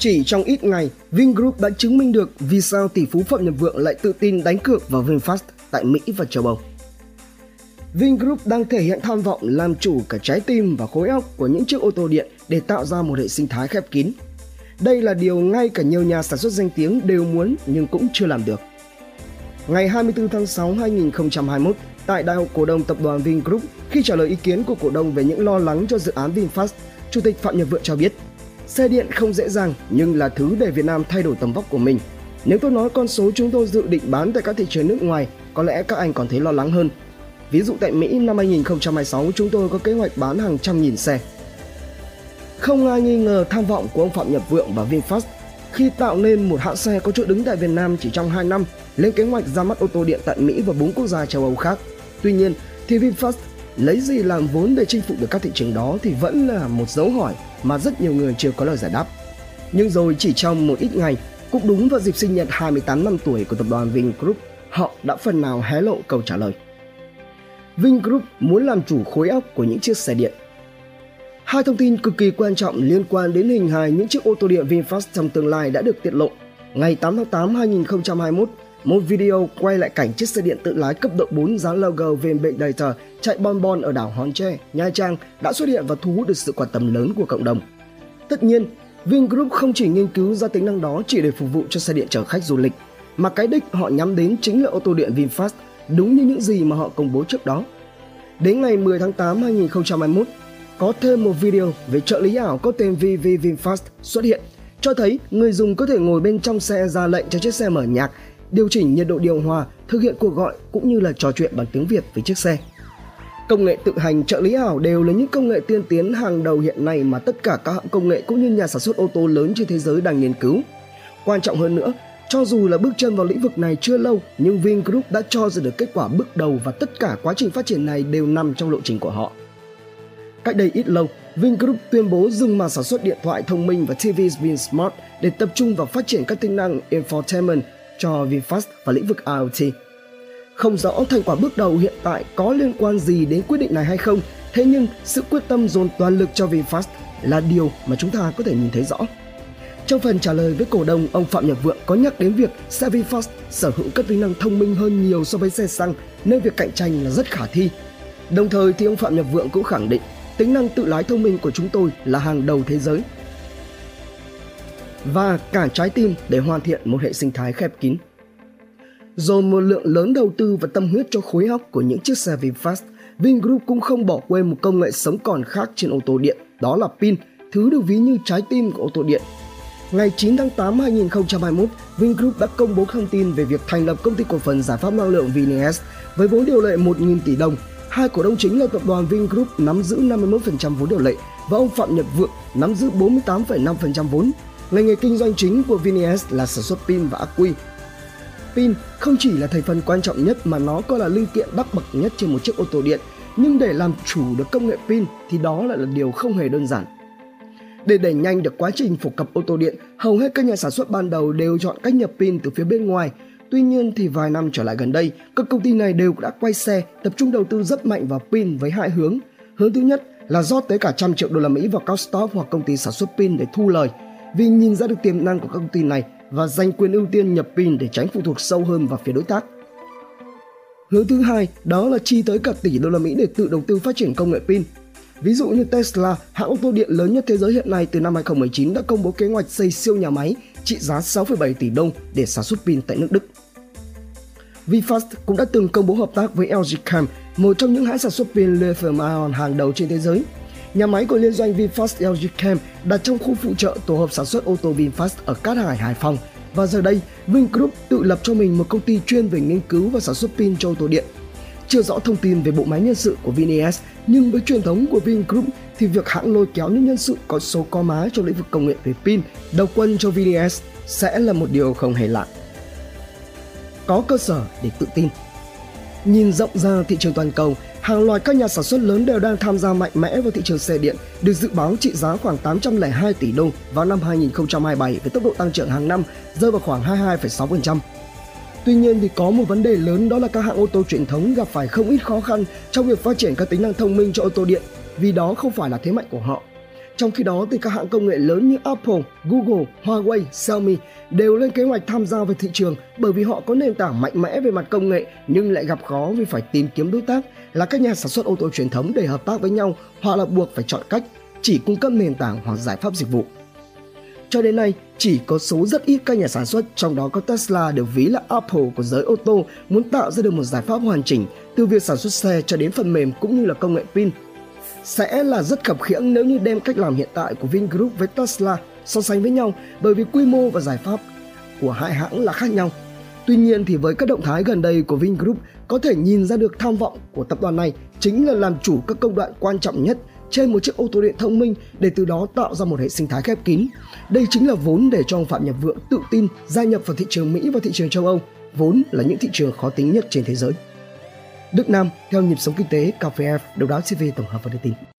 Chỉ trong ít ngày, Vingroup đã chứng minh được vì sao tỷ phú Phạm Nhật Vượng lại tự tin đánh cược vào VinFast tại Mỹ và châu Âu. Vingroup đang thể hiện tham vọng làm chủ cả trái tim và khối óc của những chiếc ô tô điện để tạo ra một hệ sinh thái khép kín. Đây là điều ngay cả nhiều nhà sản xuất danh tiếng đều muốn nhưng cũng chưa làm được. Ngày 24 tháng 6 2021, tại Đại hội cổ đông tập đoàn Vingroup, khi trả lời ý kiến của cổ đông về những lo lắng cho dự án VinFast, Chủ tịch Phạm Nhật Vượng cho biết, xe điện không dễ dàng nhưng là thứ để Việt Nam thay đổi tầm vóc của mình. Nếu tôi nói con số chúng tôi dự định bán tại các thị trường nước ngoài, có lẽ các anh còn thấy lo lắng hơn. Ví dụ tại Mỹ năm 2026 chúng tôi có kế hoạch bán hàng trăm nghìn xe. Không ai nghi ngờ tham vọng của ông Phạm Nhật Vượng và VinFast khi tạo nên một hãng xe có chỗ đứng tại Việt Nam chỉ trong 2 năm, lên kế hoạch ra mắt ô tô điện tại Mỹ và bốn quốc gia châu Âu khác. Tuy nhiên, thì VinFast lấy gì làm vốn để chinh phục được các thị trường đó thì vẫn là một dấu hỏi mà rất nhiều người chưa có lời giải đáp. Nhưng rồi chỉ trong một ít ngày, cũng đúng vào dịp sinh nhật 28 năm tuổi của tập đoàn Vingroup, họ đã phần nào hé lộ câu trả lời. Vingroup muốn làm chủ khối óc của những chiếc xe điện. Hai thông tin cực kỳ quan trọng liên quan đến hình hài những chiếc ô tô điện VinFast trong tương lai đã được tiết lộ. Ngày 8 tháng 8 2021, một video quay lại cảnh chiếc xe điện tự lái cấp độ 4 dán logo VNB chạy bon bon ở đảo Hòn Tre, Nha Trang đã xuất hiện và thu hút được sự quan tâm lớn của cộng đồng. Tất nhiên, Vingroup không chỉ nghiên cứu ra tính năng đó chỉ để phục vụ cho xe điện chở khách du lịch, mà cái đích họ nhắm đến chính là ô tô điện VinFast, đúng như những gì mà họ công bố trước đó. Đến ngày 10 tháng 8 2021, có thêm một video về trợ lý ảo có tên VV VinFast xuất hiện, cho thấy người dùng có thể ngồi bên trong xe ra lệnh cho chiếc xe mở nhạc điều chỉnh nhiệt độ điều hòa, thực hiện cuộc gọi cũng như là trò chuyện bằng tiếng Việt với chiếc xe. Công nghệ tự hành trợ lý ảo đều là những công nghệ tiên tiến hàng đầu hiện nay mà tất cả các hãng công nghệ cũng như nhà sản xuất ô tô lớn trên thế giới đang nghiên cứu. Quan trọng hơn nữa, cho dù là bước chân vào lĩnh vực này chưa lâu, nhưng Vingroup đã cho ra được kết quả bước đầu và tất cả quá trình phát triển này đều nằm trong lộ trình của họ. Cách đây ít lâu, Vingroup tuyên bố dừng màn sản xuất điện thoại thông minh và TV Smart để tập trung vào phát triển các tính năng infotainment cho VinFast và lĩnh vực IoT. Không rõ thành quả bước đầu hiện tại có liên quan gì đến quyết định này hay không, thế nhưng sự quyết tâm dồn toàn lực cho VinFast là điều mà chúng ta có thể nhìn thấy rõ. Trong phần trả lời với cổ đông, ông Phạm Nhật Vượng có nhắc đến việc xe VinFast sở hữu các tính năng thông minh hơn nhiều so với xe xăng nên việc cạnh tranh là rất khả thi. Đồng thời thì ông Phạm Nhật Vượng cũng khẳng định tính năng tự lái thông minh của chúng tôi là hàng đầu thế giới và cả trái tim để hoàn thiện một hệ sinh thái khép kín. Dồn một lượng lớn đầu tư và tâm huyết cho khối óc của những chiếc xe VinFast, Vingroup cũng không bỏ quên một công nghệ sống còn khác trên ô tô điện, đó là pin, thứ được ví như trái tim của ô tô điện. Ngày 9 tháng 8 2021, Vingroup đã công bố thông tin về việc thành lập công ty cổ phần giải pháp năng lượng VNS với vốn điều lệ 1.000 tỷ đồng. Hai cổ đông chính là tập đoàn Vingroup nắm giữ 51% vốn điều lệ và ông Phạm Nhật Vượng nắm giữ 48,5% vốn. Ngành nghề kinh doanh chính của VNS là sản xuất pin và ắc quy. Pin không chỉ là thành phần quan trọng nhất mà nó còn là linh kiện đắc bậc nhất trên một chiếc ô tô điện. Nhưng để làm chủ được công nghệ pin thì đó lại là điều không hề đơn giản. Để đẩy nhanh được quá trình phổ cập ô tô điện, hầu hết các nhà sản xuất ban đầu đều chọn cách nhập pin từ phía bên ngoài. Tuy nhiên thì vài năm trở lại gần đây, các công ty này đều đã quay xe, tập trung đầu tư rất mạnh vào pin với hai hướng. Hướng thứ nhất là rót tới cả trăm triệu đô la Mỹ vào các startup hoặc công ty sản xuất pin để thu lời vì nhìn ra được tiềm năng của các công ty này và giành quyền ưu tiên nhập pin để tránh phụ thuộc sâu hơn vào phía đối tác. Hướng thứ hai đó là chi tới cả tỷ đô la Mỹ để tự đầu tư phát triển công nghệ pin. Ví dụ như Tesla, hãng ô tô điện lớn nhất thế giới hiện nay từ năm 2019 đã công bố kế hoạch xây siêu nhà máy trị giá 6,7 tỷ đồng để sản xuất pin tại nước Đức. VinFast cũng đã từng công bố hợp tác với LG Chem, một trong những hãng sản xuất pin lithium ion hàng đầu trên thế giới Nhà máy của liên doanh VinFast LG Chem đặt trong khu phụ trợ tổ hợp sản xuất ô tô VinFast ở Cát Hải, Hải Phòng. Và giờ đây, Vingroup tự lập cho mình một công ty chuyên về nghiên cứu và sản xuất pin cho ô tô điện. Chưa rõ thông tin về bộ máy nhân sự của VinES, nhưng với truyền thống của Vingroup thì việc hãng lôi kéo những nhân sự có số có má trong lĩnh vực công nghệ về pin đầu quân cho VinES sẽ là một điều không hề lạ. Có cơ sở để tự tin. Nhìn rộng ra thị trường toàn cầu, hàng loạt các nhà sản xuất lớn đều đang tham gia mạnh mẽ vào thị trường xe điện, được dự báo trị giá khoảng 802 tỷ đô vào năm 2027 với tốc độ tăng trưởng hàng năm rơi vào khoảng 22,6%. Tuy nhiên thì có một vấn đề lớn đó là các hãng ô tô truyền thống gặp phải không ít khó khăn trong việc phát triển các tính năng thông minh cho ô tô điện vì đó không phải là thế mạnh của họ. Trong khi đó thì các hãng công nghệ lớn như Apple, Google, Huawei, Xiaomi đều lên kế hoạch tham gia vào thị trường bởi vì họ có nền tảng mạnh mẽ về mặt công nghệ nhưng lại gặp khó vì phải tìm kiếm đối tác là các nhà sản xuất ô tô truyền thống để hợp tác với nhau hoặc là buộc phải chọn cách chỉ cung cấp nền tảng hoặc giải pháp dịch vụ. Cho đến nay, chỉ có số rất ít các nhà sản xuất, trong đó có Tesla được ví là Apple của giới ô tô, muốn tạo ra được một giải pháp hoàn chỉnh từ việc sản xuất xe cho đến phần mềm cũng như là công nghệ pin. Sẽ là rất khập khiễng nếu như đem cách làm hiện tại của Vingroup với Tesla so sánh với nhau bởi vì quy mô và giải pháp của hai hãng là khác nhau. Tuy nhiên thì với các động thái gần đây của Vingroup có thể nhìn ra được tham vọng của tập đoàn này chính là làm chủ các công đoạn quan trọng nhất trên một chiếc ô tô điện thông minh để từ đó tạo ra một hệ sinh thái khép kín. Đây chính là vốn để cho ông Phạm Nhật Vượng tự tin gia nhập vào thị trường Mỹ và thị trường châu Âu, vốn là những thị trường khó tính nhất trên thế giới. Đức Nam, theo nhịp sống kinh tế, Cà phê F, đầu đáo CV tổng hợp và đưa tin.